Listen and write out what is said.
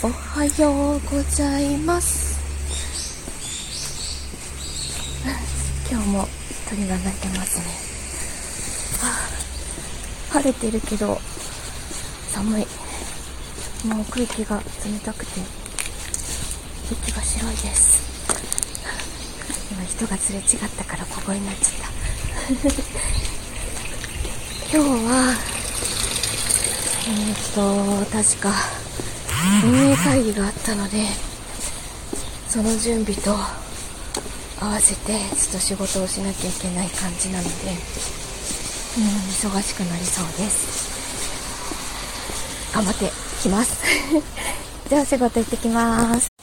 おはようございます。今日も鳥が鳴いてますね、はあ、晴れてるけど寒い。もう空気が冷たくて息が白いです。今人がすれ違ったから小声になっちゃった。今日はえー、っと確か運営会議があったのでその準備と合わせてちょっと仕事をしなきゃいけない感じなので、うん、忙しくなりそうです。頑張ってきます。じゃあ仕事行ってきます。